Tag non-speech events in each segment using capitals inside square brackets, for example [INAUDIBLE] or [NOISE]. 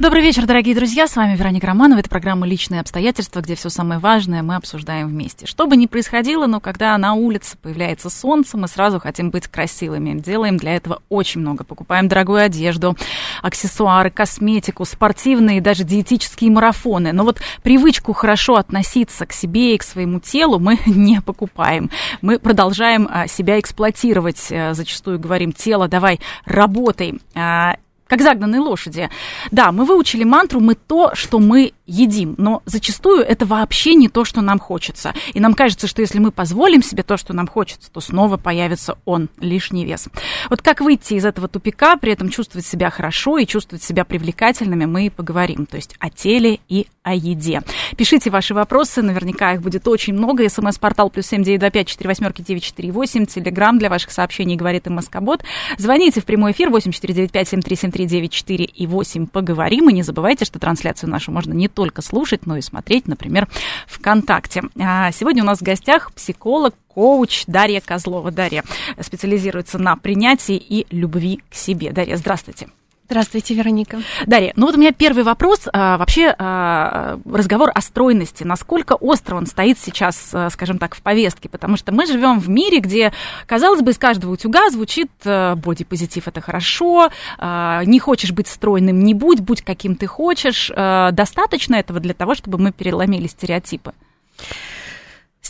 Добрый вечер, дорогие друзья. С вами Вероника Романова. Это программа «Личные обстоятельства», где все самое важное мы обсуждаем вместе. Что бы ни происходило, но когда на улице появляется солнце, мы сразу хотим быть красивыми. Делаем для этого очень много. Покупаем дорогую одежду, аксессуары, косметику, спортивные, даже диетические марафоны. Но вот привычку хорошо относиться к себе и к своему телу мы [LAUGHS] не покупаем. Мы продолжаем а, себя эксплуатировать. Э, зачастую говорим, тело, давай, работай а, как загнанные лошади. Да, мы выучили мантру «мы то, что мы едим», но зачастую это вообще не то, что нам хочется. И нам кажется, что если мы позволим себе то, что нам хочется, то снова появится он, лишний вес. Вот как выйти из этого тупика, при этом чувствовать себя хорошо и чувствовать себя привлекательными, мы и поговорим. То есть о теле и о еде. Пишите ваши вопросы, наверняка их будет очень много. СМС-портал плюс семь девять два пять четыре восьмерки девять четыре восемь. Телеграмм для ваших сообщений говорит и Москобот. Звоните в прямой эфир восемь четыре девять пять семь три семь три девять четыре и восемь. Поговорим. И не забывайте, что трансляцию нашу можно не только слушать, но и смотреть, например, ВКонтакте. А сегодня у нас в гостях психолог, коуч Дарья Козлова. Дарья специализируется на принятии и любви к себе. Дарья, здравствуйте. Здравствуйте, Вероника. Дарья, ну вот у меня первый вопрос. А, вообще а, разговор о стройности. Насколько остро он стоит сейчас, а, скажем так, в повестке? Потому что мы живем в мире, где, казалось бы, из каждого утюга звучит бодипозитив это хорошо, не хочешь быть стройным, не будь, будь каким ты хочешь. Достаточно этого для того, чтобы мы переломили стереотипы?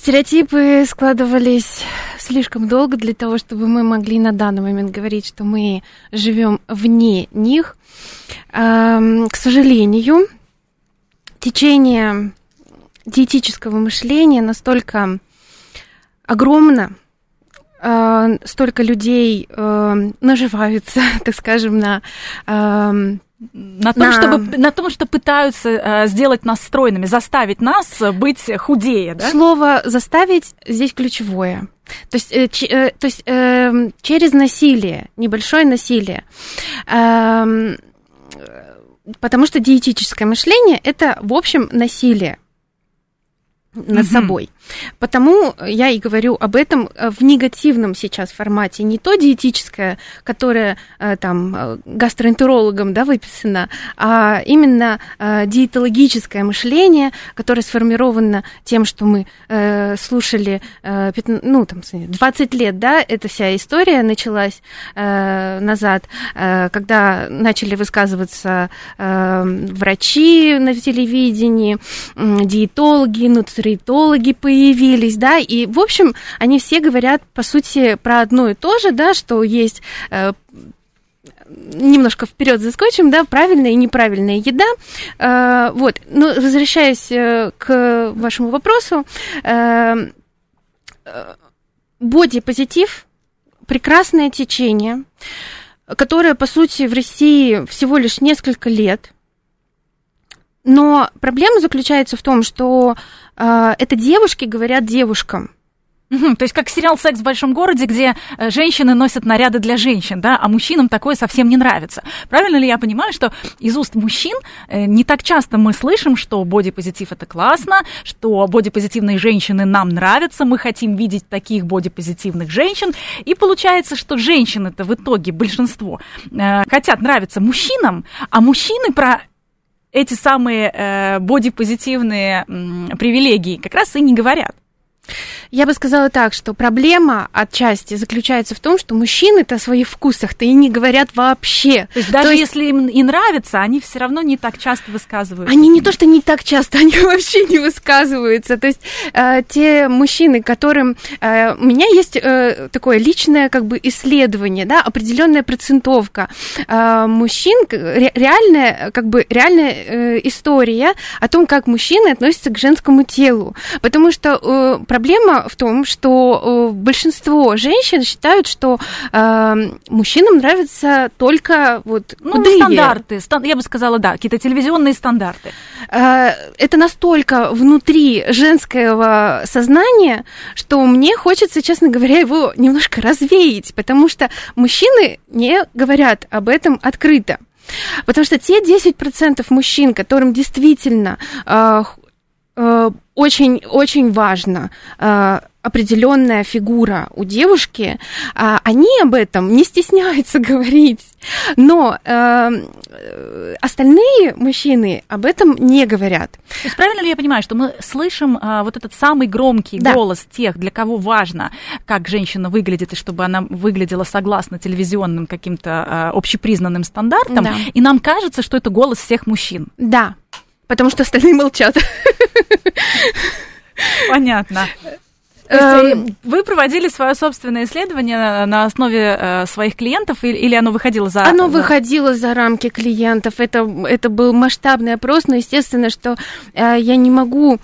Стереотипы складывались слишком долго для того, чтобы мы могли на данный момент говорить, что мы живем вне них. К сожалению, течение диетического мышления настолько огромно, а, столько людей наживаются, [LAUGHS] так скажем, на на том, на... Чтобы, на том, что пытаются э, сделать нас стройными, заставить нас быть худее, да? Слово «заставить» здесь ключевое. То есть, э, ч, э, то есть э, через насилие, небольшое насилие. Э, потому что диетическое мышление – это, в общем, насилие над mm-hmm. собой. Потому я и говорю об этом э, в негативном сейчас формате. Не то диетическое, которое э, там э, гастроэнтерологом да, выписано, а именно диетологическое мышление, которое сформировано тем, что мы слушали ну, там, 20 лет, да, эта вся история началась назад, когда начали высказываться врачи на телевидении, диетологи, нутрициологи появились, появились, да, и, в общем, они все говорят, по сути, про одно и то же, да, что есть э, немножко вперед заскочим, да, правильная и неправильная еда. Э, вот, но возвращаясь э, к вашему вопросу, э, бодипозитив прекрасное течение, которое, по сути, в России всего лишь несколько лет – но проблема заключается в том, что это девушки говорят девушкам. Угу, то есть как сериал «Секс в большом городе», где э, женщины носят наряды для женщин, да, а мужчинам такое совсем не нравится. Правильно ли я понимаю, что из уст мужчин э, не так часто мы слышим, что бодипозитив – это классно, что бодипозитивные женщины нам нравятся, мы хотим видеть таких бодипозитивных женщин, и получается, что женщины-то в итоге большинство э, хотят нравиться мужчинам, а мужчины про эти самые э, бодипозитивные э, привилегии как раз и не говорят. Я бы сказала так, что проблема отчасти заключается в том, что мужчины-то о своих вкусах-то и не говорят вообще. То есть даже то есть... если им и нравится, они все равно не так часто высказываются. Они не то, что не так часто, [LAUGHS] они вообще не высказываются. То есть э, те мужчины, которым... Э, у меня есть э, такое личное как бы исследование, да, определенная процентовка э, мужчин, ре, реальная, как бы реальная э, история о том, как мужчины относятся к женскому телу. Потому что э, проблема в том, что большинство женщин считают, что э, мужчинам нравится только вот ну, худые. стандарты, я бы сказала, да, какие-то телевизионные стандарты. Э, это настолько внутри женского сознания, что мне хочется, честно говоря, его немножко развеять, потому что мужчины не говорят об этом открыто. Потому что те 10% мужчин, которым действительно э, э, очень, очень важно э, определенная фигура у девушки, а, они об этом не стесняются [LAUGHS] говорить. Но э, остальные мужчины об этом не говорят. То есть правильно ли я понимаю, что мы слышим а, вот этот самый громкий да. голос тех, для кого важно, как женщина выглядит, и чтобы она выглядела согласно телевизионным каким-то а, общепризнанным стандартам, да. и нам кажется, что это голос всех мужчин? Да, потому что остальные молчат. Понятно. Эм, вы проводили свое собственное исследование на основе э, своих клиентов или оно выходило за... Оно выходило за рамки клиентов. Это, это был масштабный опрос, но естественно, что э, я не могу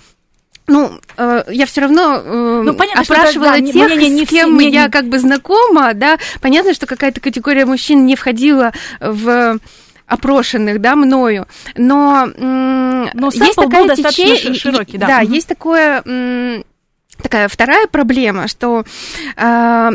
ну, э, я все равно э, ну, понятно, опрашивала это, да, тех, не, не, с кем не, я как бы знакома, да. Понятно, что какая-то категория мужчин не входила в опрошенных, да, мною, но, но есть такая течение, широкий, да, да угу. есть такое такая вторая проблема, что э,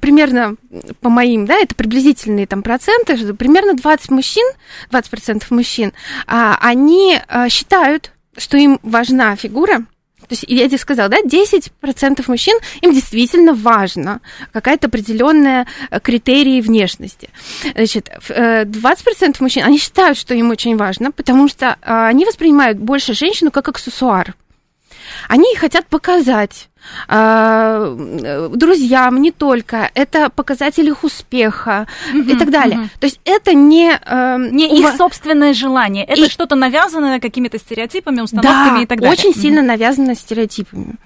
примерно по моим, да, это приблизительные там проценты, что примерно 20 мужчин, 20% мужчин, э, они э, считают, что им важна фигура, то есть, я тебе сказала, да, 10% мужчин, им действительно важно какая-то определенная э, критерии внешности. Значит, 20% э, мужчин, они считают, что им очень важно, потому что они воспринимают больше женщину как аксессуар. Они хотят показать друзьям не только, это показатель их успеха и так далее. То есть это не... Э, не ув... их собственное желание, это и... что-то навязанное какими-то стереотипами, установками да, и так далее. очень сильно навязано стереотипами.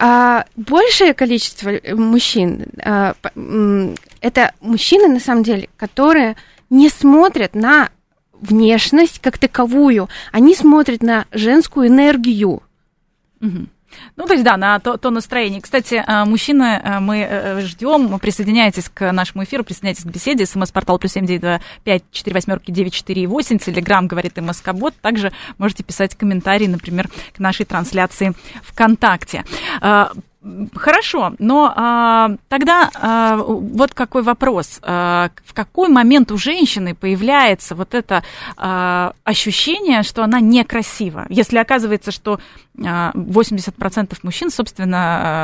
А большее количество мужчин, а, это мужчины, на самом деле, которые не смотрят на внешность как таковую, они смотрят на женскую энергию. Угу. Ну, то есть, да, на то, то настроение. Кстати, а, мужчины, а, мы э, ждем, присоединяйтесь к нашему эфиру, присоединяйтесь к беседе, смс-портал плюс семь девять два пять четыре восьмерки девять четыре восемь, телеграмм говорит и Москобот. Также можете писать комментарии, например, к нашей трансляции ВКонтакте. Хорошо, но а, тогда а, вот какой вопрос. А, в какой момент у женщины появляется вот это а, ощущение, что она некрасива? Если оказывается, что 80% мужчин, собственно,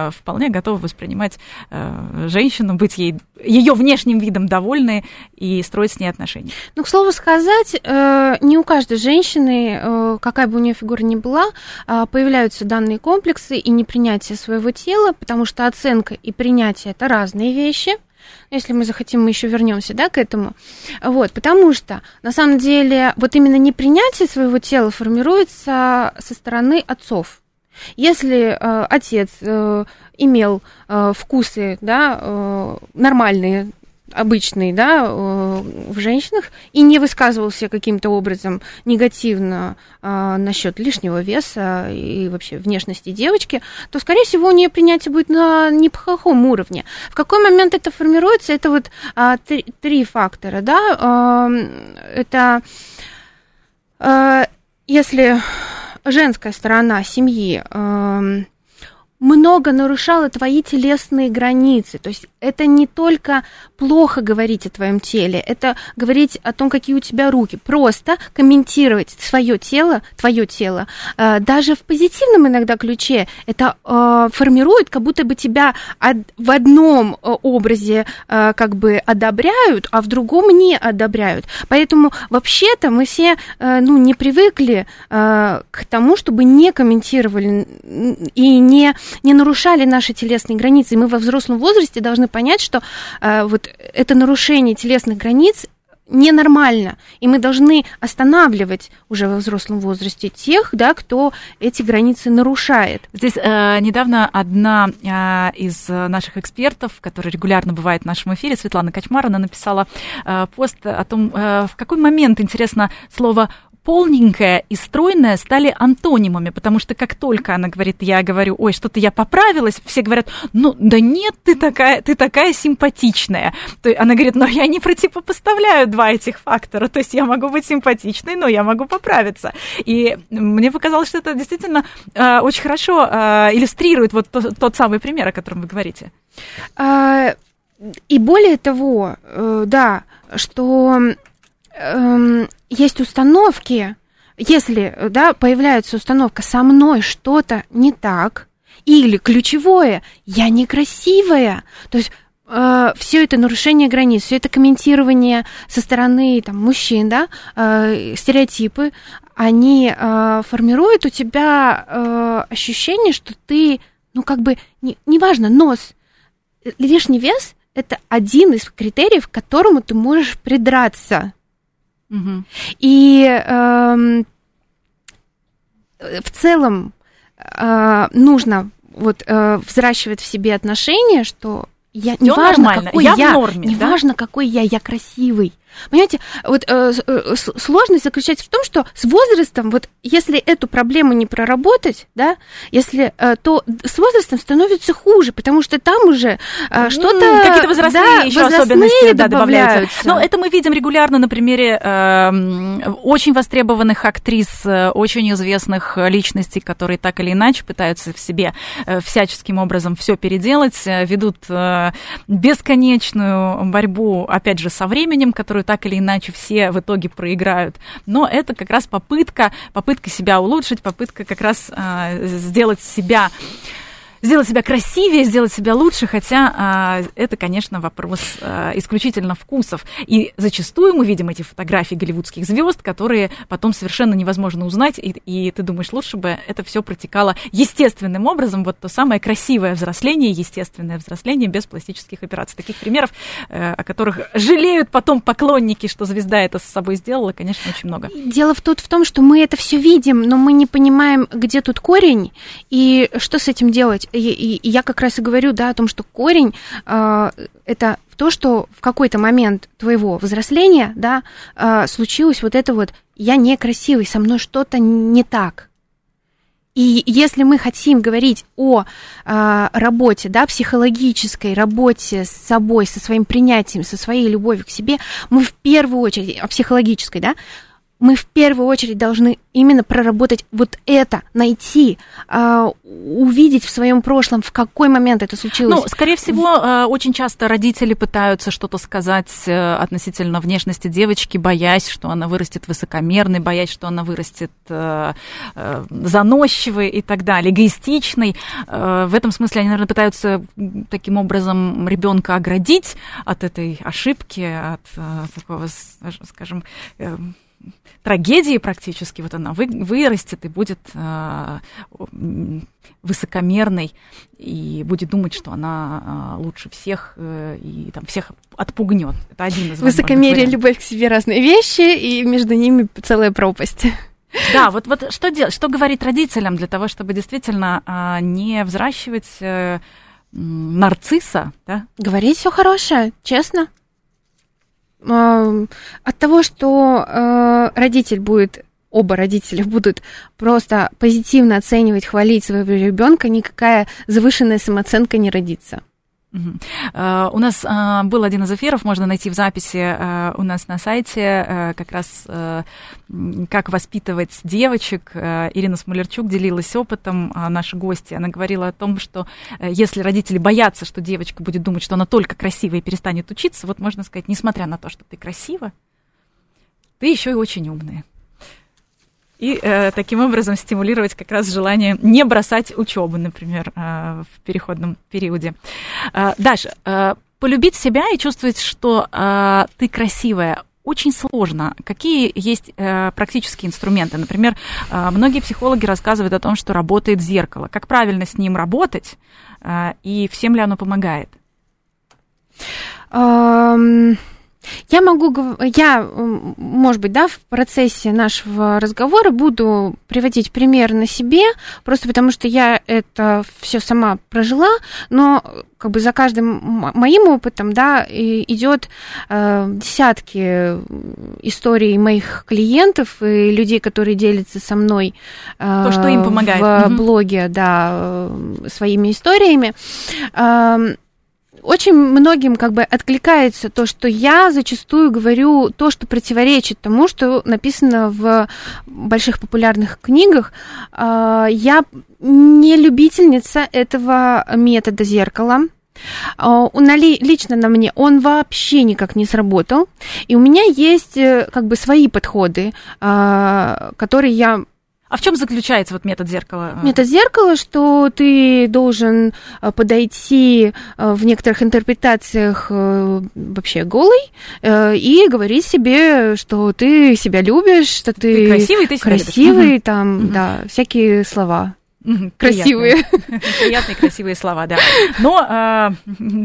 а, вполне готовы воспринимать а, женщину, быть ей ее внешним видом довольны и строить с ней отношения. Ну, к слову сказать, э, не у каждой женщины, э, какая бы у нее фигура ни была, а, появляются данные комплексы и непринятие своего тела, потому что оценка и принятие это разные вещи. Если мы захотим, мы еще вернемся да, к этому. Вот, потому что на самом деле вот именно непринятие своего тела формируется со стороны отцов. Если э, отец э, имел э, вкусы да, э, нормальные обычный, да, э, в женщинах, и не высказывался каким-то образом негативно а, насчет лишнего веса и вообще внешности девочки, то, скорее всего, у нее принятие будет на неплохом уровне. В какой момент это формируется? Это вот а, три, фактора, да, а, это а, если женская сторона семьи а, много нарушала твои телесные границы. То есть это не только плохо говорить о твоем теле, это говорить о том, какие у тебя руки. Просто комментировать свое тело, твое тело, э, даже в позитивном иногда ключе, это э, формирует, как будто бы тебя в одном э, образе как бы одобряют, а в другом не одобряют. Поэтому вообще-то мы все ну, не привыкли к тому, чтобы не комментировали и не не нарушали наши телесные границы. И мы во взрослом возрасте должны понять, что э, вот это нарушение телесных границ ненормально, и мы должны останавливать уже во взрослом возрасте тех, да, кто эти границы нарушает. Здесь э, недавно одна э, из наших экспертов, которая регулярно бывает в нашем эфире, Светлана Качмар, она написала э, пост о том, э, в какой момент, интересно, слово полненькая и стройная стали антонимами, потому что как только она говорит, я говорю, ой, что-то я поправилась, все говорят, ну, да нет, ты такая, ты такая симпатичная. То она говорит, но я не противопоставляю два этих фактора, то есть я могу быть симпатичной, но я могу поправиться. И мне показалось, что это действительно э, очень хорошо э, иллюстрирует вот тот, тот самый пример, о котором вы говорите. А, и более того, э, да, что э, есть установки, если да, появляется установка «со мной что-то не так», или ключевое «я некрасивая», то есть э, все это нарушение границ, все это комментирование со стороны там, мужчин, да, э, стереотипы, они э, формируют у тебя э, ощущение, что ты, ну как бы, не, неважно, нос, лишний вес – это один из критериев, к которому ты можешь придраться. Угу. И э, в целом э, нужно вот э, взращивать в себе отношение, что я не важно, какой я, я в норме, не да? важно, какой я, я красивый. Понимаете, вот э, э сложность заключается в том, что с возрастом, вот если эту проблему не проработать, да, если, э, то с возрастом становится хуже, потому что там уже э, что-то... Какие-то возрастные да, еще возрастные особенности да, добавляются. Но это мы видим регулярно на примере э, очень востребованных актрис, э, очень известных личностей, которые так или иначе пытаются в себе э, всяческим образом все переделать, э, ведут э, бесконечную борьбу, опять же, со временем, которую так или иначе все в итоге проиграют. Но это как раз попытка, попытка себя улучшить, попытка как раз э, сделать себя сделать себя красивее, сделать себя лучше, хотя а, это, конечно, вопрос а, исключительно вкусов. И зачастую мы видим эти фотографии голливудских звезд, которые потом совершенно невозможно узнать, и, и ты думаешь, лучше бы это все протекало естественным образом, вот то самое красивое взросление, естественное взросление без пластических операций. Таких примеров, э, о которых жалеют потом поклонники, что звезда это с собой сделала, конечно, очень много. Дело в, тут в том, что мы это все видим, но мы не понимаем, где тут корень и что с этим делать и, я как раз и говорю, да, о том, что корень э, это то, что в какой-то момент твоего взросления, да, э, случилось вот это вот «я некрасивый, со мной что-то не так». И если мы хотим говорить о э, работе, да, психологической работе с собой, со своим принятием, со своей любовью к себе, мы в первую очередь, о психологической, да, мы в первую очередь должны именно проработать вот это, найти, э, увидеть в своем прошлом, в какой момент это случилось. Ну, скорее всего, э, очень часто родители пытаются что-то сказать э, относительно внешности девочки, боясь, что она вырастет высокомерной, боясь, что она вырастет э, э, заносчивой и так далее, эгоистичной. В этом смысле они, наверное, пытаются таким образом ребенка оградить от этой ошибки, от такого, скажем, э, трагедии практически. Вот она вы, вырастет и будет э, высокомерной и будет думать, что она э, лучше всех э, и там всех отпугнет. Это один из Высокомерие любовь к себе разные вещи, и между ними целая пропасть. Да, вот, вот что делать, что говорить родителям для того, чтобы действительно э, не взращивать э, нарцисса, да? Говорить все хорошее, честно от того, что э, родитель будет оба родителя [LAUGHS] будут просто позитивно оценивать, хвалить своего ребенка, никакая завышенная самооценка не родится. Uh, у нас uh, был один из эфиров, можно найти в записи uh, у нас на сайте, как раз как воспитывать девочек. Ирина Смолерчук делилась опытом, наши гости. Она говорила о том, что если родители боятся, что девочка будет думать, что она только красивая и перестанет учиться, вот можно сказать, несмотря на то, что ты красива, ты еще и очень умная и э, таким образом стимулировать как раз желание не бросать учебу, например, э, в переходном периоде. Э, Даша, э, полюбить себя и чувствовать, что э, ты красивая, очень сложно. Какие есть э, практические инструменты? Например, э, многие психологи рассказывают о том, что работает зеркало. Как правильно с ним работать э, и всем ли оно помогает? Я могу, я, может быть, да, в процессе нашего разговора буду приводить пример на себе, просто потому что я это все сама прожила, но как бы за каждым моим опытом, да, идет э, десятки историй моих клиентов и людей, которые делятся со мной э, То, что им помогает. в угу. блоге, да, своими историями. Э, очень многим как бы откликается то, что я зачастую говорю то, что противоречит тому, что написано в больших популярных книгах. А, я не любительница этого метода зеркала. А, лично на мне он вообще никак не сработал. И у меня есть э, как бы свои подходы, а, которые я а в чем заключается вот метод зеркала? Метод зеркала, что ты должен э, подойти э, в некоторых интерпретациях э, вообще голый и говорить себе, что ты себя любишь, что ты, ты красивый, ты себя красивый, любишь. там, угу. да, всякие слова. Красивые. Приятные, приятные, красивые слова, да. Но э,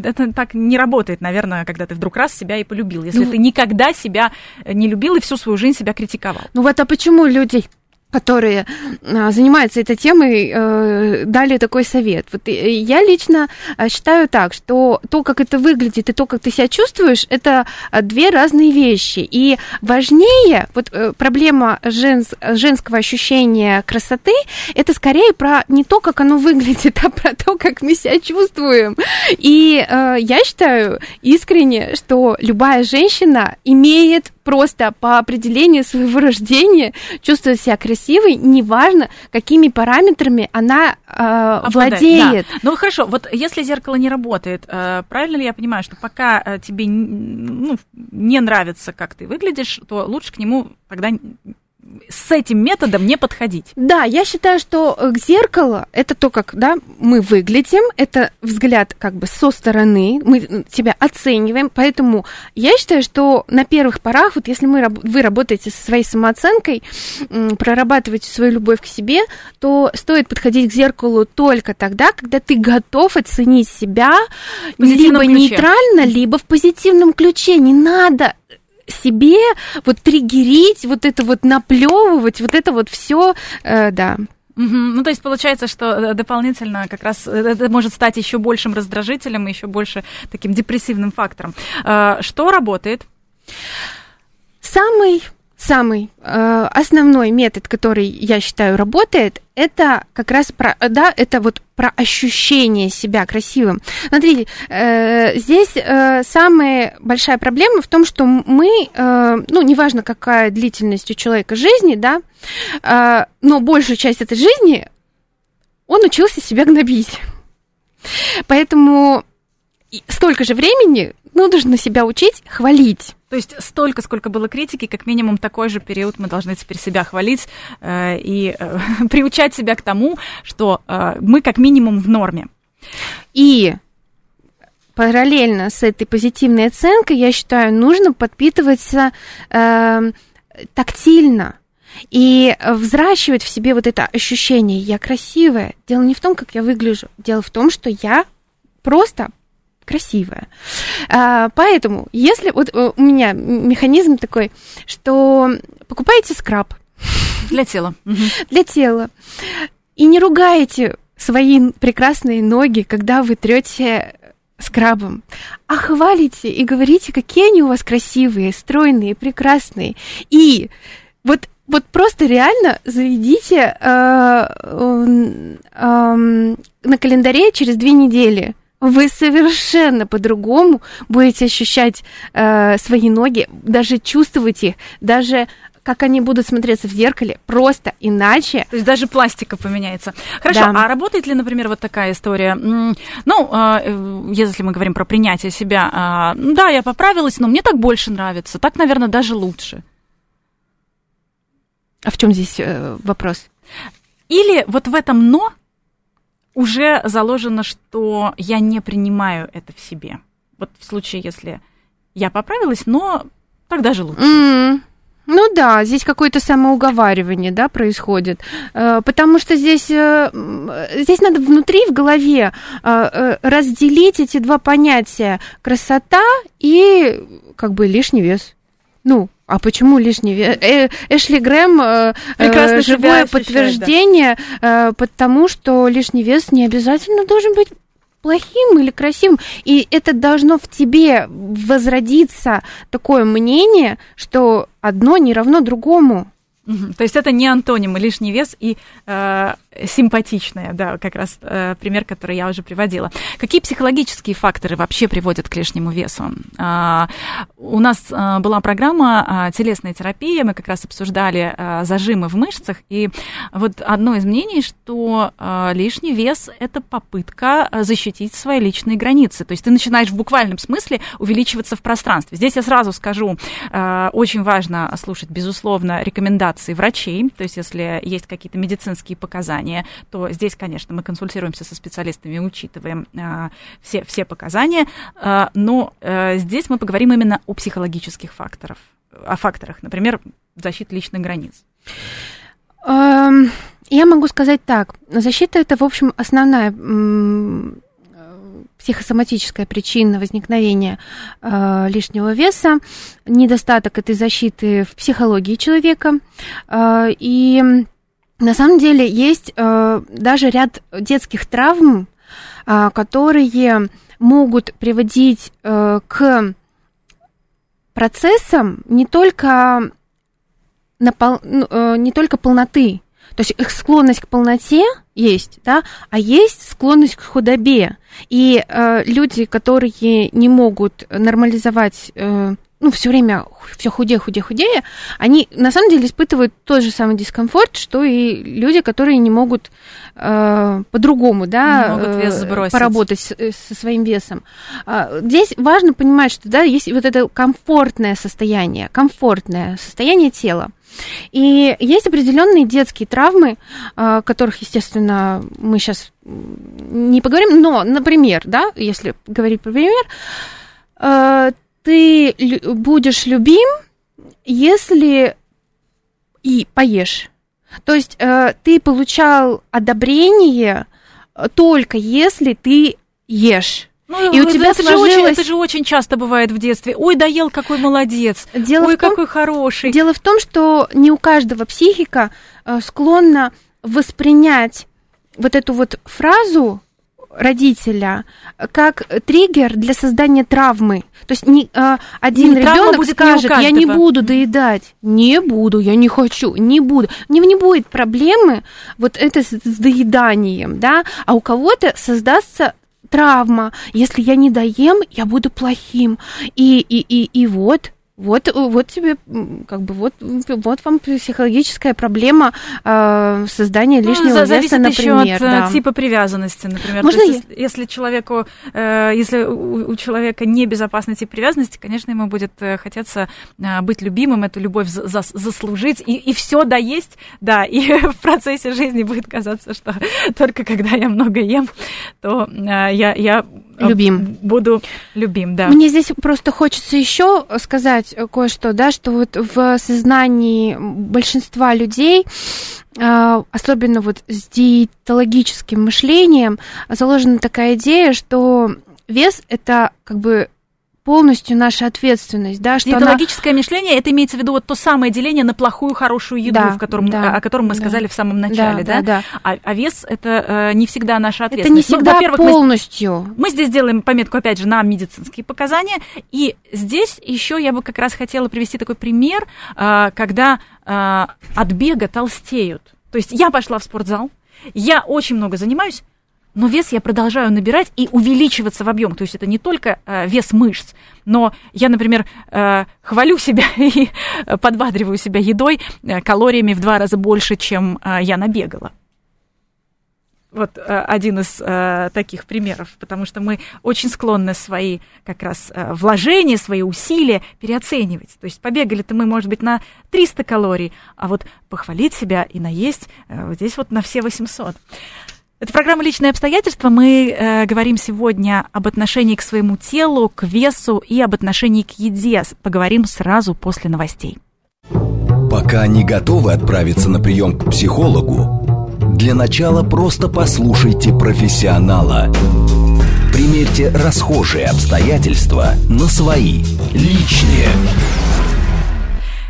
это так не работает, наверное, когда ты вдруг раз себя и полюбил. Если ну, ты никогда себя не любил и всю свою жизнь себя критиковал. Ну вот а почему люди которые а, занимаются этой темой, э, дали такой совет. Вот я лично а, считаю так, что то, как это выглядит и то, как ты себя чувствуешь, это две разные вещи. И важнее, вот э, проблема женс, женского ощущения красоты, это скорее про не то, как оно выглядит, а про то, как мы себя чувствуем. И э, я считаю искренне, что любая женщина имеет просто по определению своего [LAUGHS] рождения чувствовать себя красивой, неважно, какими параметрами она э, владеет. Да. Ну хорошо, вот если зеркало не работает, э, правильно ли я понимаю, что пока э, тебе ну, не нравится, как ты выглядишь, то лучше к нему тогда с этим методом не подходить. Да, я считаю, что к зеркалу это то, как да, мы выглядим, это взгляд как бы со стороны, мы себя оцениваем, поэтому я считаю, что на первых порах, вот если мы, вы работаете со своей самооценкой, прорабатываете свою любовь к себе, то стоит подходить к зеркалу только тогда, когда ты готов оценить себя либо ключе. нейтрально, либо в позитивном ключе. Не надо себе вот триггерить, вот это вот наплевывать, вот это вот все, э, да. Угу. Ну, то есть получается, что э, дополнительно как раз э, это может стать еще большим раздражителем, еще больше таким депрессивным фактором. Э, что работает? Самый самый э, основной метод, который я считаю работает, это как раз про, да, это вот про ощущение себя красивым. Смотрите, э, здесь э, самая большая проблема в том, что мы, э, ну, неважно, какая длительность у человека жизни, да, э, но большую часть этой жизни он учился себя гнобить. Поэтому столько же времени нужно себя учить хвалить. То есть столько, сколько было критики, как минимум такой же период мы должны теперь себя хвалить э, и э, [LAUGHS] приучать себя к тому, что э, мы как минимум в норме. И параллельно с этой позитивной оценкой, я считаю, нужно подпитываться э, тактильно и взращивать в себе вот это ощущение «я красивая». Дело не в том, как я выгляжу, дело в том, что я просто красивая. А, поэтому, если вот э, у меня механизм такой, что покупаете скраб. Для тела. Для тела. И не ругаете свои прекрасные ноги, когда вы трете скрабом, а хвалите и говорите, какие они у вас красивые, стройные, прекрасные. И вот вот просто реально заведите э, э, э, на календаре через две недели вы совершенно по-другому будете ощущать э, свои ноги, даже чувствовать их, даже как они будут смотреться в зеркале, просто иначе. То есть даже пластика поменяется. Хорошо, да. а работает ли, например, вот такая история? Ну, а, э, если мы говорим про принятие себя, а, да, я поправилась, но мне так больше нравится, так, наверное, даже лучше. А в чем здесь э, вопрос? Или вот в этом но уже заложено, что я не принимаю это в себе. Вот в случае, если я поправилась, но тогда же лучше. Mm. Ну да, здесь какое-то самоуговаривание, да, происходит, э, потому что здесь, э, здесь надо внутри, в голове э, разделить эти два понятия – красота и как бы лишний вес. Ну, а почему лишний вес? Э, Эшли Грэм э, э, живое подтверждение, да. э, потому что лишний вес не обязательно должен быть плохим или красивым. И это должно в тебе возродиться такое мнение, что одно не равно другому. То есть это не антонимы, лишний вес и э, симпатичная, да, как раз э, пример, который я уже приводила. Какие психологические факторы вообще приводят к лишнему весу? Э, у нас э, была программа э, телесная терапия, мы как раз обсуждали э, зажимы в мышцах, и вот одно из мнений, что э, лишний вес – это попытка защитить свои личные границы, то есть ты начинаешь в буквальном смысле увеличиваться в пространстве. Здесь я сразу скажу, э, очень важно слушать, безусловно, рекомендации врачей, то есть если есть какие-то медицинские показания, то здесь, конечно, мы консультируемся со специалистами, учитываем а, все, все показания, а, но а, здесь мы поговорим именно о психологических факторах, о факторах, например, защиты личных границ. Эм, я могу сказать так. Защита это, в общем, основная психосоматическая причина возникновения э, лишнего веса, недостаток этой защиты в психологии человека. Э, и на самом деле есть э, даже ряд детских травм, э, которые могут приводить э, к процессам не только, напол, ну, э, не только полноты, то есть их склонность к полноте есть, да, а есть склонность к худобе. И э, люди, которые не могут нормализовать э, ну, все время все худее, худее, худее, они на самом деле испытывают тот же самый дискомфорт, что и люди, которые не могут э, по-другому, да, могут вес э, поработать с, э, со своим весом. Э, здесь важно понимать, что, да, есть вот это комфортное состояние, комфортное состояние тела. И есть определенные детские травмы, о которых, естественно, мы сейчас не поговорим, но, например, да, если говорить про пример, э, ты будешь любим, если и поешь. То есть э, ты получал одобрение э, только если ты ешь. Ну, и у тебя это сложилось... же, очень, это же очень часто бывает в детстве. Ой, доел, какой молодец. Дело Ой, том, какой хороший. Дело в том, что не у каждого психика э, склонна воспринять вот эту вот фразу родителя как триггер для создания травмы. То есть не, а, один ребенок скажет, я не буду доедать, не буду, я не хочу, не буду. Не, не будет проблемы вот это с, с доеданием, да, а у кого-то создастся травма. Если я не доем, я буду плохим. И, и, и, и вот вот, вот тебе, как бы, вот, вот вам психологическая проблема э, создания ну, лишнего ну, веса, например. Еще от э, да. типа привязанности, например. Можно есть, я? если человеку, э, если у, у человека небезопасный тип привязанности, конечно, ему будет э, хотеться э, быть любимым, эту любовь за, за, заслужить и, и все доесть, да, [LAUGHS] и в процессе жизни будет казаться, что [LAUGHS] только когда я много ем, то э, я, я любим. Буду любим, да. Мне здесь просто хочется еще сказать кое-что, да, что вот в сознании большинства людей а, особенно вот с диетологическим мышлением заложена такая идея, что вес это как бы полностью наша ответственность, да, что Диетологическое она... мышление, это имеется в виду вот то самое деление на плохую, хорошую еду, да, в котором, да, о котором мы да, сказали в самом начале, да? да? да, да. А, а вес это э, не всегда наша ответственность. Это не всегда ну, полностью. Мы, мы здесь делаем пометку, опять же, на медицинские показания, и здесь еще я бы как раз хотела привести такой пример, э, когда э, от бега толстеют. То есть я пошла в спортзал, я очень много занимаюсь, но вес я продолжаю набирать и увеличиваться в объем. То есть это не только э, вес мышц, но я, например, э, хвалю себя [LAUGHS] и подбадриваю себя едой э, калориями в два раза больше, чем э, я набегала. Вот э, один из э, таких примеров, потому что мы очень склонны свои как раз э, вложения, свои усилия переоценивать. То есть побегали-то мы, может быть, на 300 калорий, а вот похвалить себя и наесть э, здесь вот на все 800. Это программа «Личные обстоятельства». Мы э, говорим сегодня об отношении к своему телу, к весу и об отношении к еде. Поговорим сразу после новостей. Пока не готовы отправиться на прием к психологу, для начала просто послушайте профессионала – Примерьте расхожие обстоятельства на свои, личные.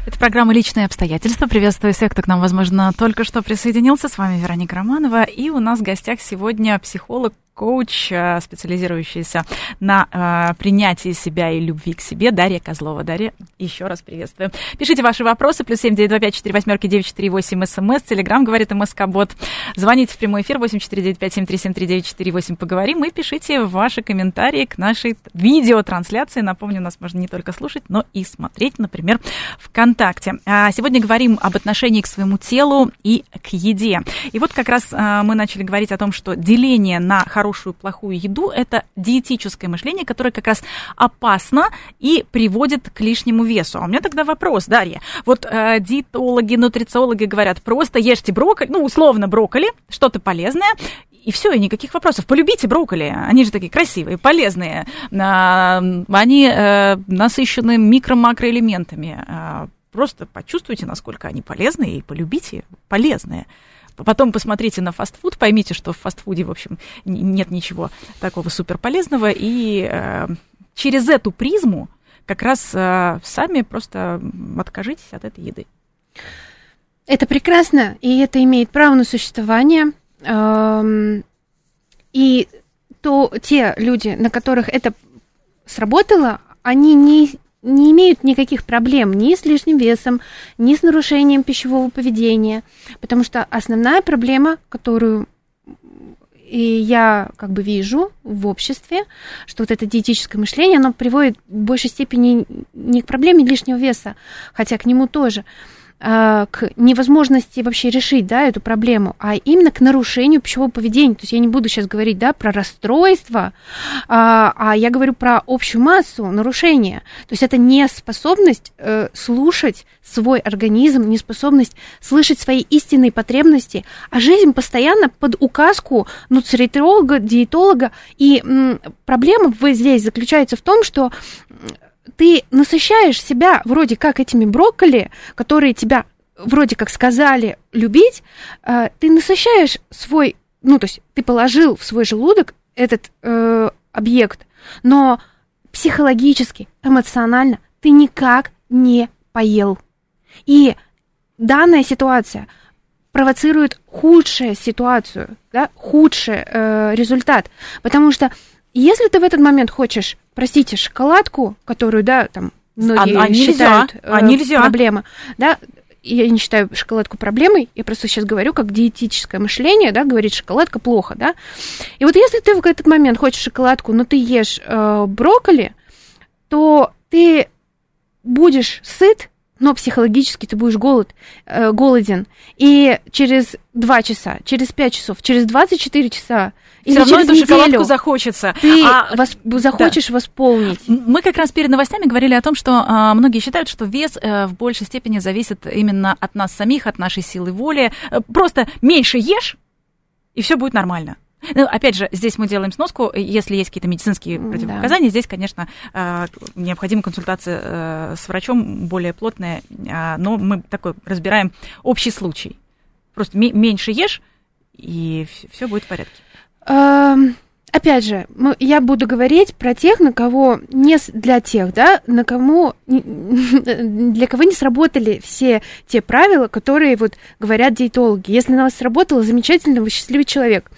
Это программа «Личные обстоятельства». Приветствую всех, кто к нам, возможно, только что присоединился. С вами Вероника Романова. И у нас в гостях сегодня психолог, коуч, э, специализирующийся на э, принятии себя и любви к себе, Дарья Козлова. Дарья, еще раз приветствую. Пишите ваши вопросы, плюс семь девять два пять четыре восьмерки девять четыре восемь смс, телеграмм говорит МСК Бот. Звоните в прямой эфир восемь четыре девять пять семь три семь три девять четыре восемь поговорим и пишите ваши комментарии к нашей видеотрансляции. Напомню, нас можно не только слушать, но и смотреть, например, ВКонтакте. А сегодня говорим об отношении к своему телу и к еде. И вот как раз а, мы начали говорить о том, что деление на хорошее хорошую, плохую еду, это диетическое мышление, которое как раз опасно и приводит к лишнему весу. А у меня тогда вопрос, Дарья. Вот э, диетологи, нутрициологи говорят, просто ешьте брокколи, ну, условно брокколи, что-то полезное, и все, и никаких вопросов. Полюбите брокколи, они же такие красивые, полезные. А, они э, насыщены микро-макроэлементами. А, просто почувствуйте, насколько они полезные, и полюбите полезные. Потом посмотрите на фастфуд, поймите, что в фастфуде, в общем, нет ничего такого суперполезного, и э, через эту призму как раз э, сами просто откажитесь от этой еды. Это прекрасно, и это имеет право на существование. Эм, и то те люди, на которых это сработало, они не не имеют никаких проблем ни с лишним весом, ни с нарушением пищевого поведения, потому что основная проблема, которую и я как бы вижу в обществе, что вот это диетическое мышление, оно приводит в большей степени не к проблеме лишнего веса, хотя к нему тоже, к невозможности вообще решить, да, эту проблему, а именно к нарушению пищевого поведения. То есть я не буду сейчас говорить, да, про расстройство, а, а я говорю про общую массу нарушения. То есть это неспособность э, слушать свой организм, неспособность слышать свои истинные потребности, а жизнь постоянно под указку нутрициолога, диетолога. И м, проблема здесь заключается в том, что ты насыщаешь себя вроде как этими брокколи, которые тебя вроде как сказали любить, э, ты насыщаешь свой, ну то есть ты положил в свой желудок этот э, объект, но психологически, эмоционально ты никак не поел. И данная ситуация провоцирует худшую ситуацию, да, худший э, результат, потому что если ты в этот момент хочешь, простите, шоколадку, которую, да, там многие а, а считают нельзя, а нельзя. проблема, да, я не считаю шоколадку проблемой, я просто сейчас говорю, как диетическое мышление, да, говорит, шоколадка плохо, да. И вот если ты в этот момент хочешь шоколадку, но ты ешь э, брокколи, то ты будешь сыт, но психологически ты будешь голод, э, голоден. И через 2 часа, через 5 часов, через 24 часа или Все равно эту неделю шоколадку захочется. Ты а, вос, захочешь да. восполнить. Мы как раз перед новостями говорили о том, что а, многие считают, что вес а, в большей степени зависит именно от нас самих, от нашей силы воли. Э, просто меньше ешь, и все будет нормально. Ну, опять же, здесь мы делаем сноску, если есть какие-то медицинские противопоказания, да. здесь, конечно, а, необходима консультация э, с врачом более плотная, а, но мы такой разбираем общий случай. Просто меньше ешь, и все будет в порядке. Опять же, я буду говорить про тех, на кого не для тех, да, на кому [LAUGHS] для кого не сработали все те правила, которые вот говорят диетологи. Если на вас сработало, замечательно, вы счастливый человек.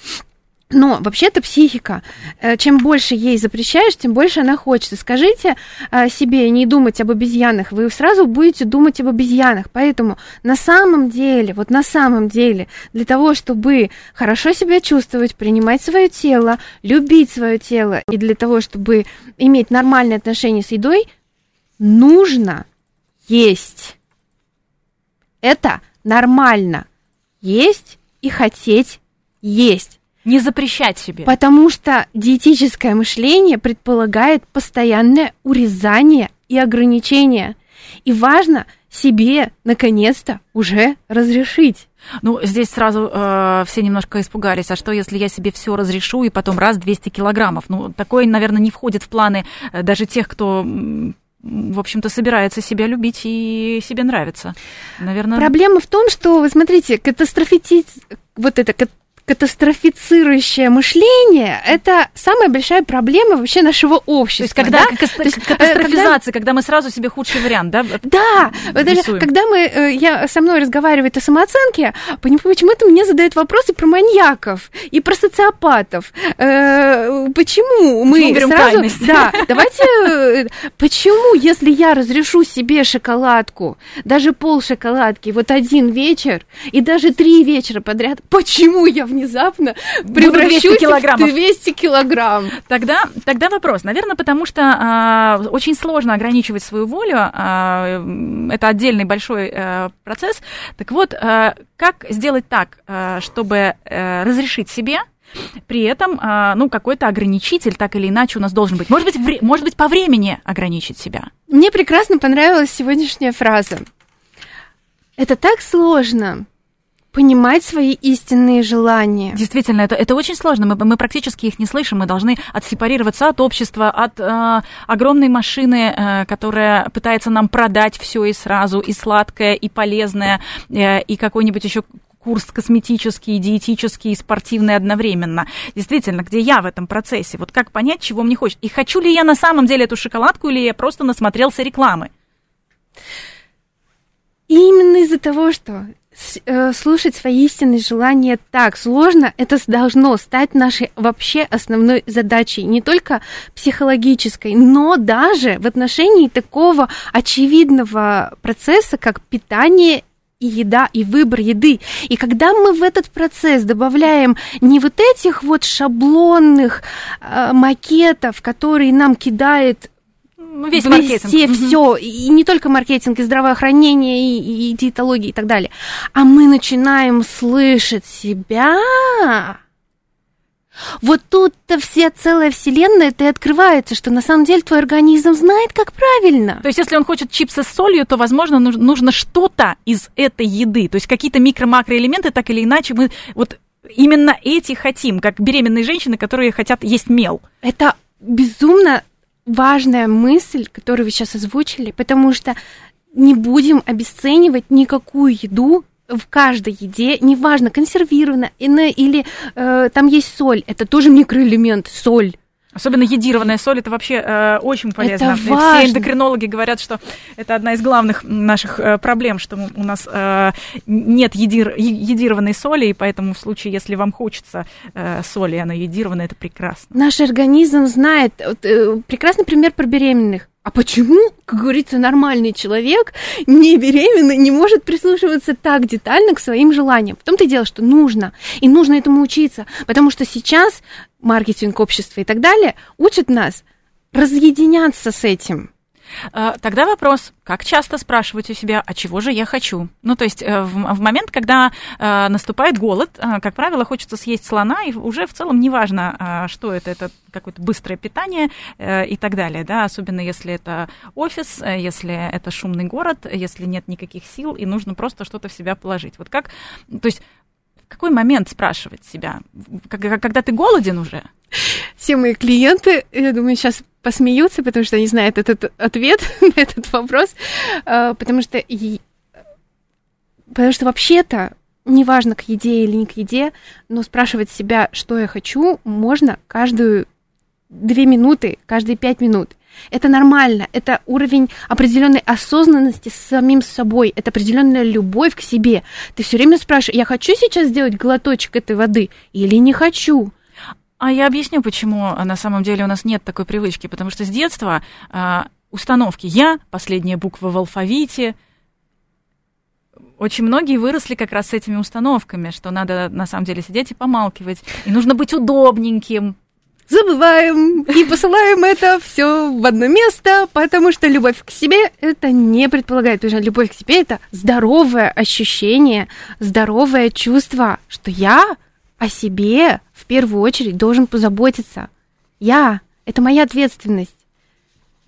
Но вообще-то психика, э, чем больше ей запрещаешь, тем больше она хочет. Скажите э, себе не думать об обезьянах, вы сразу будете думать об обезьянах. Поэтому на самом деле, вот на самом деле, для того, чтобы хорошо себя чувствовать, принимать свое тело, любить свое тело, и для того, чтобы иметь нормальные отношения с едой, нужно есть. Это нормально. Есть и хотеть есть. Не запрещать себе. Потому что диетическое мышление предполагает постоянное урезание и ограничение. И важно себе наконец-то уже разрешить. Ну, здесь сразу э, все немножко испугались. А что, если я себе все разрешу и потом раз 200 килограммов? Ну, такое, наверное, не входит в планы э, даже тех, кто в общем-то, собирается себя любить и себе нравится. Наверное... Проблема в том, что, вы смотрите, катастрофити... вот это катастрофицирующее мышление – это самая большая проблема вообще нашего общества. То есть, когда да? То есть, катастрофизация, когда... когда мы сразу себе худший вариант, да? Да, даже, когда мы, э, я со мной разговариваю о самооценке, почему-то мне задают вопросы про маньяков и про социопатов. Э, почему мы почему сразу... Крайность? Да, давайте... Э, почему, если я разрешу себе шоколадку, даже пол шоколадки, вот один вечер, и даже три вечера подряд, почему я в внезапно превращусь 200 килограммов. в 200 килограмм. Тогда, тогда вопрос. Наверное, потому что а, очень сложно ограничивать свою волю. А, это отдельный большой а, процесс. Так вот, а, как сделать так, а, чтобы а, разрешить себе при этом, ну, какой-то ограничитель так или иначе у нас должен быть. Может быть, вре- может быть, по времени ограничить себя. Мне прекрасно понравилась сегодняшняя фраза. Это так сложно понимать свои истинные желания. Действительно, это, это очень сложно. Мы, мы практически их не слышим. Мы должны отсепарироваться от общества, от э, огромной машины, э, которая пытается нам продать все и сразу, и сладкое, и полезное, э, и какой-нибудь еще курс косметический, диетический и спортивный одновременно. Действительно, где я в этом процессе? Вот как понять, чего мне хочется? И хочу ли я на самом деле эту шоколадку, или я просто насмотрелся рекламы? И именно из-за того, что слушать свои истинные желания так сложно, это должно стать нашей вообще основной задачей, не только психологической, но даже в отношении такого очевидного процесса, как питание и еда, и выбор еды. И когда мы в этот процесс добавляем не вот этих вот шаблонных э, макетов, которые нам кидает ну, весь маркетинг. Все, все, и не только маркетинг, и здравоохранение, и, и диетология и так далее. А мы начинаем слышать себя. Вот тут-то вся целая вселенная ты открывается, что на самом деле твой организм знает, как правильно. То есть, если он хочет чипсы с солью, то, возможно, нужно что-то из этой еды. То есть, какие-то микро-макроэлементы, так или иначе, мы вот именно эти хотим, как беременные женщины, которые хотят есть мел. Это безумно важная мысль, которую вы сейчас озвучили, потому что не будем обесценивать никакую еду в каждой еде, неважно, консервирована или э, там есть соль, это тоже микроэлемент, соль. Особенно йодированная соль, это вообще э, очень полезно. Это важно. Все эндокринологи говорят, что это одна из главных наших э, проблем, что у нас э, нет йодир, йодированной соли, и поэтому в случае, если вам хочется э, соли, и она йодированная, это прекрасно. Наш организм знает. Э, прекрасный пример про беременных. А почему, как говорится, нормальный человек, не беременный, не может прислушиваться так детально к своим желаниям? В том-то и дело, что нужно. И нужно этому учиться. Потому что сейчас маркетинг общества и так далее учат нас разъединяться с этим. А, тогда вопрос, как часто спрашивать у себя, а чего же я хочу? Ну, то есть э, в, момент, когда э, наступает голод, э, как правило, хочется съесть слона, и уже в целом неважно, что это, это какое-то быстрое питание и так далее, да, особенно если это офис, если это шумный город, если нет никаких сил, и нужно просто что-то в себя положить. Вот как, то есть какой момент спрашивать себя? Когда ты голоден уже? Все мои клиенты, я думаю, сейчас посмеются, потому что они знают этот ответ [LAUGHS] на этот вопрос, а, потому что, потому что вообще-то неважно, к еде или не к еде, но спрашивать себя, что я хочу, можно каждую две минуты, каждые пять минут. Это нормально, это уровень определенной осознанности с самим собой, это определенная любовь к себе. Ты все время спрашиваешь, я хочу сейчас сделать глоточек этой воды или не хочу? А я объясню, почему а, на самом деле у нас нет такой привычки. Потому что с детства э, установки «я», последняя буква в алфавите, очень многие выросли как раз с этими установками, что надо на самом деле сидеть и помалкивать, и нужно быть удобненьким. Забываем и посылаем это все в одно место, потому что любовь к себе это не предполагает, потому что любовь к себе это здоровое ощущение, здоровое чувство, что я о себе в первую очередь должен позаботиться. Я. Это моя ответственность.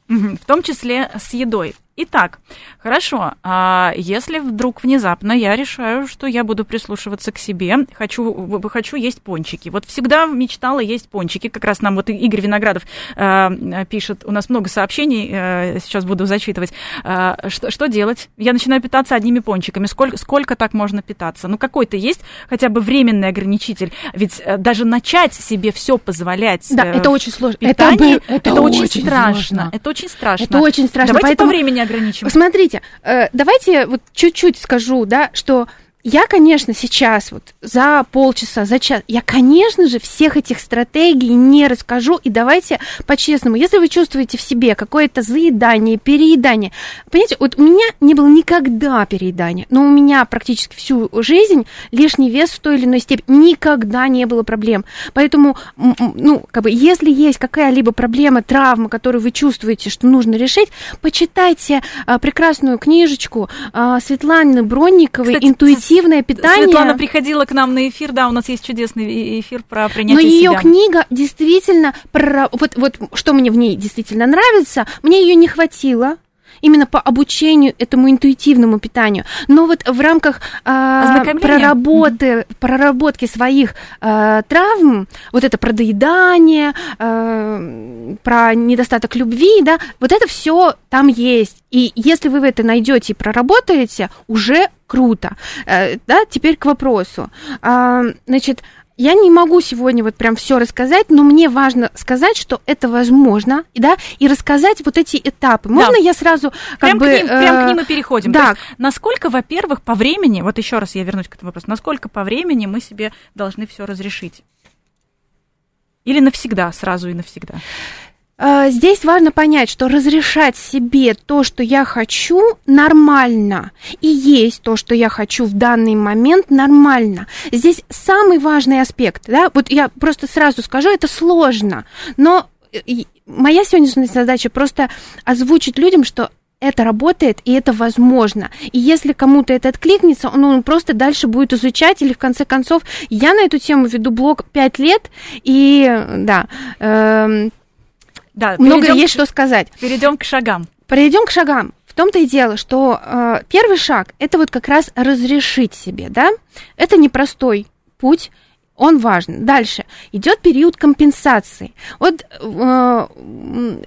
В том числе с едой. Итак, хорошо. А если вдруг внезапно я решаю, что я буду прислушиваться к себе, хочу, хочу есть пончики. Вот всегда мечтала есть пончики. Как раз нам вот Игорь Виноградов э, пишет, у нас много сообщений, э, сейчас буду зачитывать. Э, что, что делать? Я начинаю питаться одними пончиками. Сколько, сколько так можно питаться? Ну, какой-то есть хотя бы временный ограничитель. Ведь э, даже начать себе все позволять. Да, э, это очень сложно. Питании, это, это, это очень, очень страшно. Сложно. Это очень страшно. Это очень страшно. Давайте Поэтому... по времени ограничивать. Смотрите, э, давайте вот чуть-чуть скажу, да, что я, конечно, сейчас вот за полчаса, за час, я, конечно же, всех этих стратегий не расскажу. И давайте по-честному, если вы чувствуете в себе какое-то заедание, переедание, понимаете, вот у меня не было никогда переедания, но у меня практически всю жизнь лишний вес в той или иной степени никогда не было проблем. Поэтому, ну, как бы, если есть какая-либо проблема, травма, которую вы чувствуете, что нужно решить, почитайте а, прекрасную книжечку а, Светланы Бронниковой «Интуитивно интуитивное питание. Светлана приходила к нам на эфир, да, у нас есть чудесный эфир про принятие Но ее себя. книга действительно, про, вот, вот что мне в ней действительно нравится, мне ее не хватило, именно по обучению этому интуитивному питанию. Но вот в рамках э, проработы, mm-hmm. проработки своих э, травм, вот это про доедание, э, про недостаток любви, да, вот это все там есть. И если вы это найдете и проработаете, уже круто. Э, да, теперь к вопросу. А, значит, я не могу сегодня вот прям все рассказать, но мне важно сказать, что это возможно, да, и рассказать вот эти этапы. Можно да. я сразу как прям бы... К ним, прям к ним и переходим. Да. Есть, насколько, во-первых, по времени, вот еще раз я вернусь к этому вопросу, насколько по времени мы себе должны все разрешить? Или навсегда, сразу и навсегда? А, здесь важно понять, что разрешать себе то, что я хочу, нормально. И есть то, что я хочу в данный момент, нормально. Здесь самый важный аспект. Да? Вот я просто сразу скажу, это сложно. Но моя сегодняшняя задача просто озвучить людям, что это работает и это возможно. И если кому-то это откликнется, он, он просто дальше будет изучать, или в конце концов, я на эту тему веду блог 5 лет, и да, э, да, много есть к, что сказать. Перейдем к шагам. Перейдем к шагам. В том-то и дело, что э, первый шаг это вот как раз разрешить себе, да? Это непростой путь, он важен. Дальше идет период компенсации. Вот э,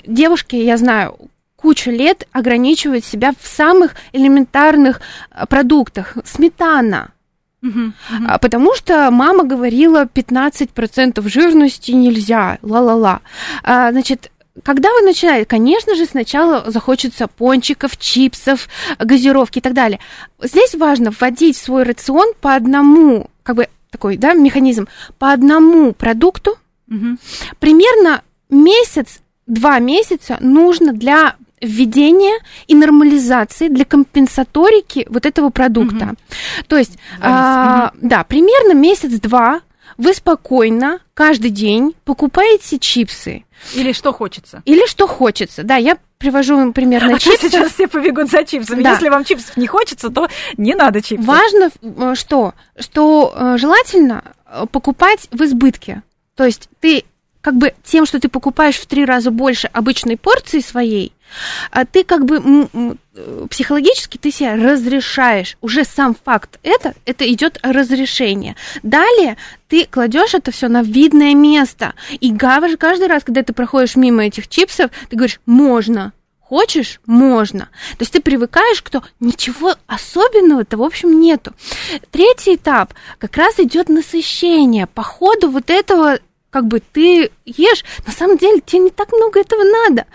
девушки, я знаю, кучу лет ограничивают себя в самых элементарных э, продуктах. Сметана, Uh-huh, uh-huh. Потому что мама говорила 15% жирности нельзя, ла-ла-ла. А, значит, когда вы начинаете, конечно же, сначала захочется пончиков, чипсов, газировки и так далее. Здесь важно вводить в свой рацион по одному, как бы такой, да, механизм, по одному продукту. Угу. Примерно месяц, два месяца нужно для введения и нормализации для компенсаторики вот этого продукта. Угу. То есть, а, угу. да, примерно месяц-два вы спокойно каждый день покупаете чипсы. Или что хочется. Или что хочется. Да, я привожу вам пример на [LAUGHS] а чипсы. сейчас все побегут за чипсами. Да. Если вам чипсов не хочется, то не надо чипсов. Важно э, что? Что э, желательно э, покупать в избытке. То есть ты как бы тем, что ты покупаешь в три раза больше обычной порции своей, а ты как бы психологически ты себя разрешаешь. Уже сам факт это, это идет разрешение. Далее ты кладешь это все на видное место. И каждый раз, когда ты проходишь мимо этих чипсов, ты говоришь, можно, Хочешь? Можно. То есть ты привыкаешь, что ничего особенного-то, в общем, нету. Третий этап как раз идет насыщение. По ходу вот этого как бы ты ешь, на самом деле тебе не так много этого надо.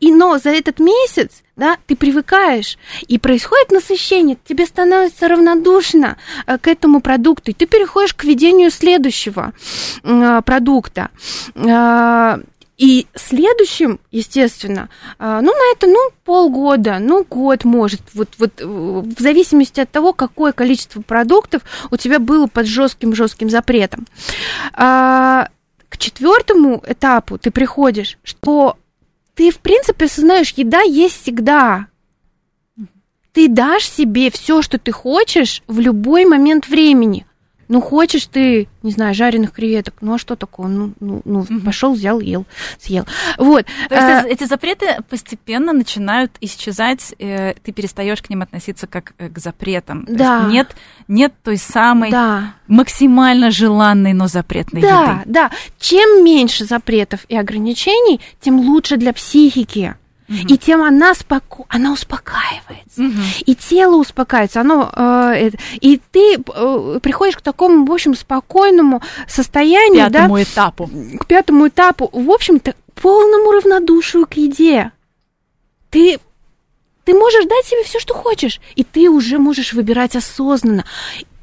И, но за этот месяц, да, ты привыкаешь, и происходит насыщение, тебе становится равнодушно э, к этому продукту, и ты переходишь к ведению следующего э, продукта. Э, и следующим, естественно, ну, на это, ну, полгода, ну, год, может, вот, вот в зависимости от того, какое количество продуктов у тебя было под жестким-жестким запретом к четвертому этапу ты приходишь, что ты, в принципе, осознаешь, еда есть всегда. Ты дашь себе все, что ты хочешь в любой момент времени. Ну, хочешь ты, не знаю, жареных креветок, ну а что такое? Ну, ну, ну Мгм. пошел, взял, ел, съел. Вот. То есть А, эти- запреты постепенно начинают исчезать, э, ты перестаешь к ним относиться как э, к запретам. То есть Да. нет, нет той самой да. максимально желанной, но запретной Да, еды. да. Чем меньше запретов и ограничений, тем лучше для психики. И тем она, споко... она успокаивается. Мгм. И тело успокаивается, оно, э, и ты э, приходишь к такому, в общем, спокойному состоянию, да, Пятому этапу. к пятому этапу, в общем-то, полному равнодушию к еде. Ты, ты можешь дать себе все, что хочешь, и ты уже можешь выбирать осознанно.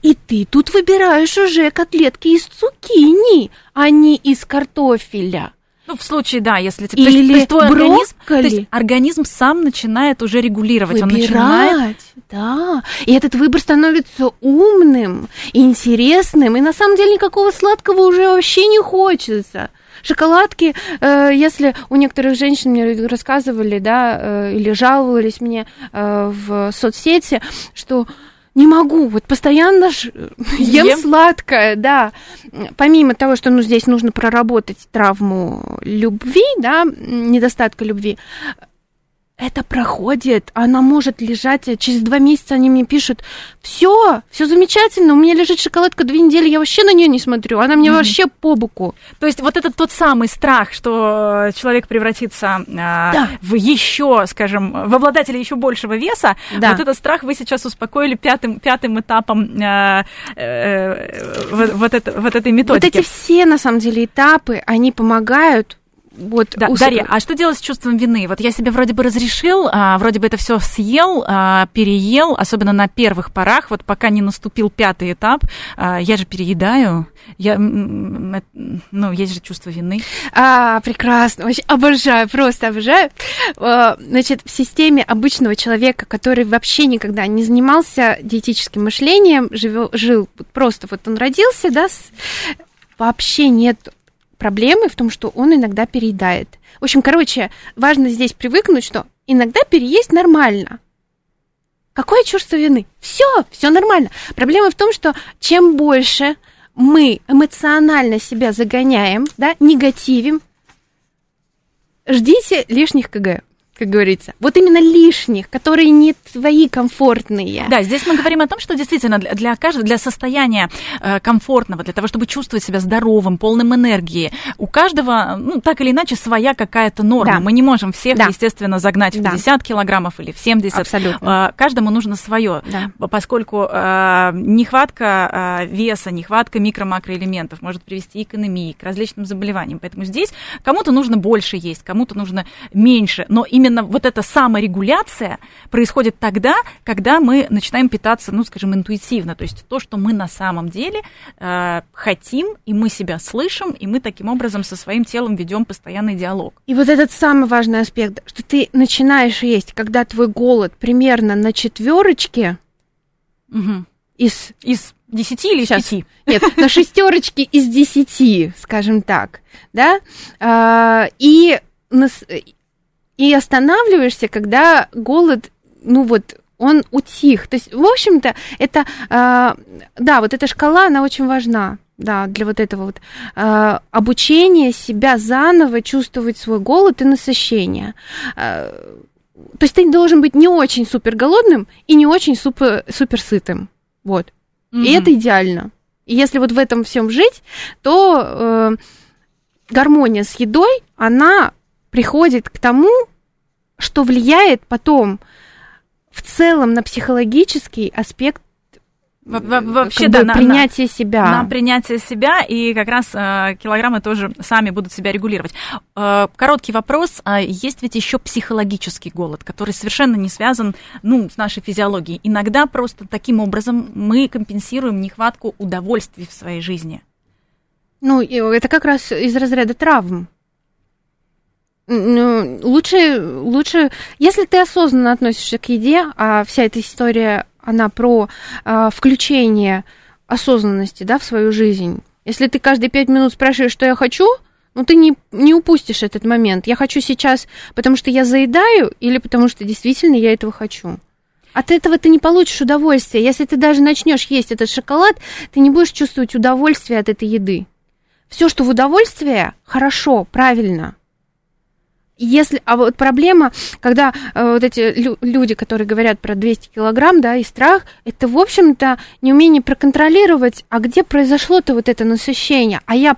И ты тут выбираешь уже котлетки из цукини, а не из картофеля. Ну, в случае, да, если... ты- то есть- Или то есть твой организм, то есть организм сам начинает уже регулировать. Он начинает... Выбирать, да. И этот выбор становится умным, интересным, и на самом деле никакого сладкого уже вообще не хочется. Шоколадки, э, если у некоторых женщин мне рассказывали, да, э, или жаловались мне э, в соцсети, что не могу, вот постоянно ж, ем, Ем. сладкое, да. Помимо того, что ну, здесь нужно проработать травму любви, да, недостатка любви, это проходит, она может лежать, э, через два месяца они мне пишут, все, все замечательно, у меня лежит шоколадка две недели, я вообще на нее не смотрю, она мне Мгм. вообще по боку. То есть вот этот тот самый страх, что человек превратится а, Да. в еще, скажем, в обладателя еще большего веса, Да. вот этот страх вы сейчас успокоили пятым, пятым этапом а, э, вот, вот это, вот этой Вот методики. эти все, на самом деле, этапы, они помогают вот Да, ус- Дарья, а что делать с чувством вины? Вот я себе вроде бы разрешил, а, вроде бы это все съел, а, переел, особенно на первых порах, вот пока не наступил пятый этап, а, я же переедаю, я, э, ну, есть же чувство вины. А, прекрасно, вообще обожаю, просто обожаю. А, Значит, в системе обычного человека, который вообще никогда не занимался диетическим мышлением, жил вот просто, вот он родился, да, вообще нет проблемы в том, что он иногда переедает. В общем, короче, важно здесь привыкнуть, что иногда переесть нормально. Какое чувство вины? Все, все нормально. Проблема в том, что чем больше мы эмоционально себя загоняем, да, негативим, ждите лишних КГ, как говорится. Вот именно лишних, которые не твои комфортные. Да, здесь мы говорим о том, что действительно для, для каждого, для состояния э, комфортного, для того, чтобы чувствовать себя здоровым, полным энергии, у каждого, ну, так или иначе, своя какая-то норма. Да. Мы не можем всех, Да. естественно, загнать в Да. 50 килограммов или в 70. Абсолютно. Э, каждому нужно свое. Да. Поскольку э, нехватка э, веса, нехватка микро-макроэлементов может привести и к анемии, к различным заболеваниям. Поэтому здесь кому-то нужно больше есть, кому-то нужно меньше. Но именно вот эта саморегуляция происходит тогда, когда мы начинаем питаться, ну, скажем, интуитивно. То есть то, что мы на самом деле э, хотим, и мы себя слышим, и мы таким образом со своим телом ведем постоянный диалог. И вот этот самый важный аспект, что ты начинаешь есть, когда твой голод примерно на четверочке Мгм. из Из 10 или Сейчас. 5? Нет, на шестерочке из десяти, скажем так, да, А, и, и останавливаешься, когда голод, ну вот, он утих. То есть, в общем-то, это, а, да, вот эта шкала, она очень важна, да, для вот этого вот а, обучения себя заново чувствовать свой голод и насыщение. А, То есть ты должен быть не очень супер голодным и не очень супер, супер сытым. Вот. И это идеально. И если вот в этом всем жить, то э, гармония с едой, она приходит к тому, что влияет потом в целом на психологический аспект Во- во- Вообще, как да, на- принятия себя. на принятие себя, и как раз э, килограммы тоже сами будут себя регулировать. Э, короткий вопрос. А есть ведь еще психологический голод, который совершенно не связан ну, с нашей физиологией. Иногда просто таким образом мы компенсируем нехватку удовольствий в своей жизни. Ну, это как раз из разряда травм. Ну, лучше, лучше, если ты осознанно относишься к еде, а вся эта история, она про а, включение осознанности, да, в свою жизнь. Если ты каждые пять минут спрашиваешь, что я хочу, ну, ты не, не упустишь этот момент. Я хочу сейчас, потому что я заедаю, или потому что действительно я этого хочу. От этого ты не получишь удовольствия. Если ты даже начнешь есть этот шоколад, ты не будешь чувствовать удовольствия от этой еды. Все, что в удовольствие, хорошо, правильно. Если, а вот проблема, когда э, вот эти лю- люди, которые говорят про 200 килограмм, да, и страх, это, в общем-то, неумение проконтролировать, а где произошло-то вот это насыщение, а я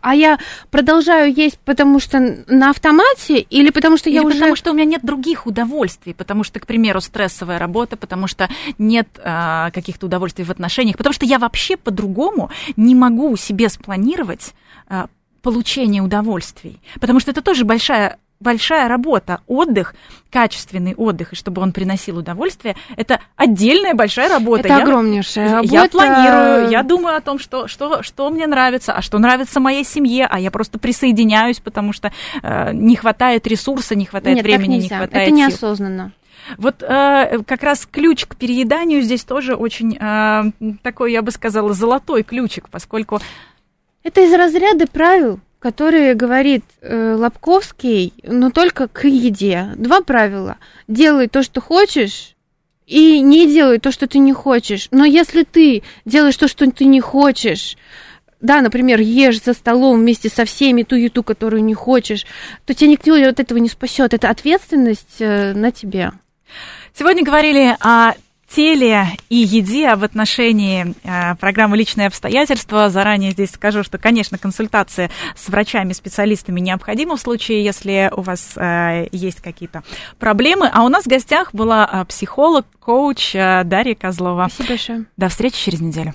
а я продолжаю есть, потому что на автомате, или потому что или я уже... потому что у меня нет других удовольствий, потому что, к примеру, стрессовая работа, потому что нет а, каких-то удовольствий в отношениях, потому что я вообще по-другому не могу себе спланировать а, получение удовольствий, потому что это тоже большая большая работа. Отдых, качественный отдых, и чтобы он приносил удовольствие, это отдельная большая работа. Это я, огромнейшая работа. Я планирую, я думаю о том, что, что, что мне нравится, а что нравится моей семье, а я просто присоединяюсь, потому что э, не хватает ресурса, не хватает Нет, времени, не хватает Это сил. неосознанно. Вот э, как раз ключ к перееданию здесь тоже очень э, такой, я бы сказала, золотой ключик, поскольку... Это из разряда правил который говорит э, Лобковский, но только к еде. Два правила. Делай то, что хочешь, и не делай то, что ты не хочешь. Но если ты делаешь то, что ты не хочешь, да, например, ешь за столом вместе со всеми ту еду, которую не хочешь, то тебя никто от этого не спасет. Это ответственность э, на тебе. Сегодня говорили о теле и еде в отношении э, программы «Личные обстоятельства». Заранее здесь скажу, что, конечно, консультация с врачами, специалистами необходима в случае, если у вас э, есть какие-то проблемы. А у нас в гостях была э, психолог, коуч э, Дарья Козлова. Спасибо большое. До встречи через неделю.